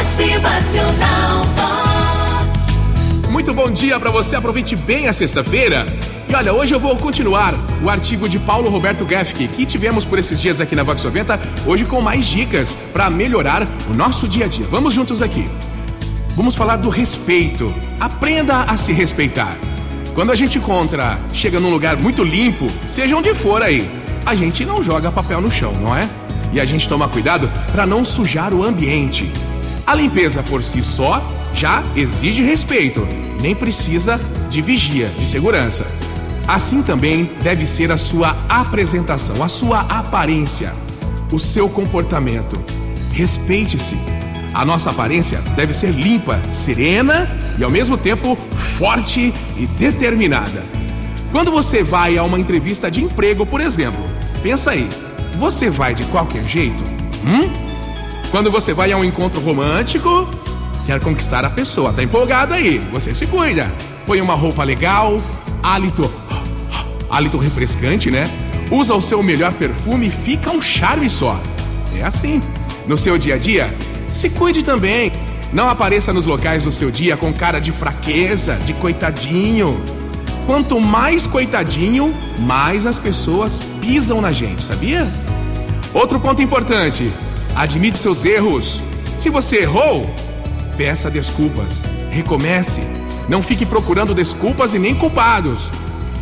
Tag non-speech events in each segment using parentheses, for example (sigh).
Motivacional Vox. Muito bom dia para você, aproveite bem a sexta-feira. E olha, hoje eu vou continuar o artigo de Paulo Roberto Gaffke que tivemos por esses dias aqui na Vox 90, hoje com mais dicas para melhorar o nosso dia a dia. Vamos juntos aqui. Vamos falar do respeito. Aprenda a se respeitar. Quando a gente encontra, chega num lugar muito limpo, seja onde for aí, a gente não joga papel no chão, não é? E a gente toma cuidado para não sujar o ambiente. A limpeza por si só já exige respeito, nem precisa de vigia, de segurança. Assim também deve ser a sua apresentação, a sua aparência, o seu comportamento. Respeite-se. A nossa aparência deve ser limpa, serena e ao mesmo tempo forte e determinada. Quando você vai a uma entrevista de emprego, por exemplo, pensa aí, você vai de qualquer jeito? Hum? Quando você vai a um encontro romântico, quer conquistar a pessoa, tá empolgado aí? Você se cuida. Põe uma roupa legal, hálito hálito refrescante, né? Usa o seu melhor perfume e fica um charme só. É assim. No seu dia a dia, se cuide também. Não apareça nos locais do seu dia com cara de fraqueza, de coitadinho. Quanto mais coitadinho, mais as pessoas pisam na gente, sabia? Outro ponto importante: admite seus erros. Se você errou, peça desculpas. Recomece. Não fique procurando desculpas e nem culpados.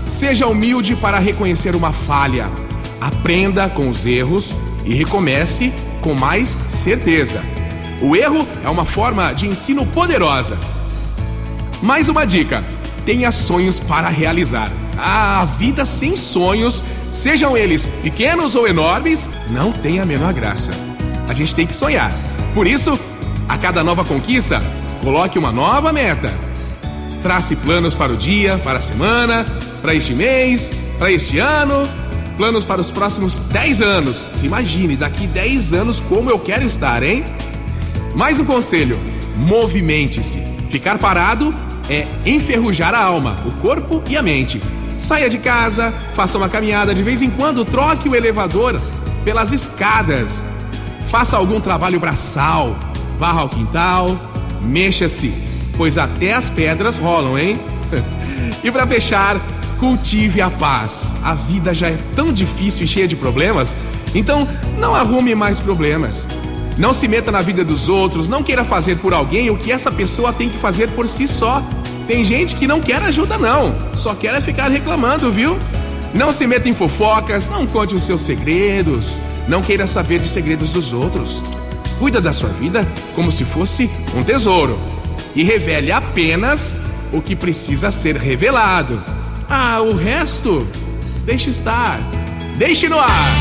Seja humilde para reconhecer uma falha. Aprenda com os erros e recomece com mais certeza. O erro é uma forma de ensino poderosa. Mais uma dica: tenha sonhos para realizar. a vida sem sonhos, sejam eles pequenos ou enormes, não tem a menor graça. A gente tem que sonhar. Por isso, a cada nova conquista, coloque uma nova meta. Trace planos para o dia, para a semana, para este mês, para este ano, planos para os próximos 10 anos. Se imagine, daqui 10 anos como eu quero estar, hein? Mais um conselho: movimente-se. Ficar parado é enferrujar a alma, o corpo e a mente. Saia de casa, faça uma caminhada de vez em quando, troque o elevador pelas escadas. Faça algum trabalho braçal, varra o quintal, mexa-se, pois até as pedras rolam, hein? (laughs) e para fechar, cultive a paz. A vida já é tão difícil e cheia de problemas, então não arrume mais problemas. Não se meta na vida dos outros, não queira fazer por alguém o que essa pessoa tem que fazer por si só. Tem gente que não quer ajuda, não, só quer ficar reclamando, viu? Não se meta em fofocas, não conte os seus segredos, não queira saber de segredos dos outros. Cuida da sua vida como se fosse um tesouro e revele apenas o que precisa ser revelado. Ah, o resto, deixe estar. Deixe no ar.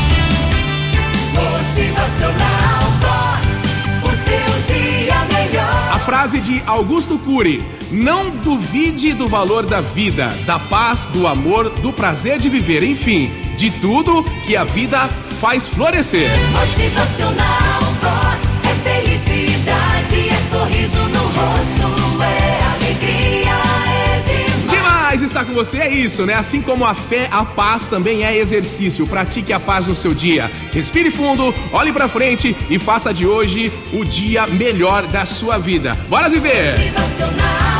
Motivacional Vox. O seu dia melhor. A frase de Augusto Cury: Não duvide do valor da vida, da paz, do amor, do prazer de viver, enfim, de tudo que a vida faz florescer. Motivacional Vox. É felicidade, é sorriso no rosto, é alegria, é demais. Demais estar com você é isso, né? Assim como a fé, a paz também é exercício. Pratique a paz no seu dia. Respire fundo, olhe pra frente e faça de hoje o dia melhor da sua vida. Bora viver! Motivacional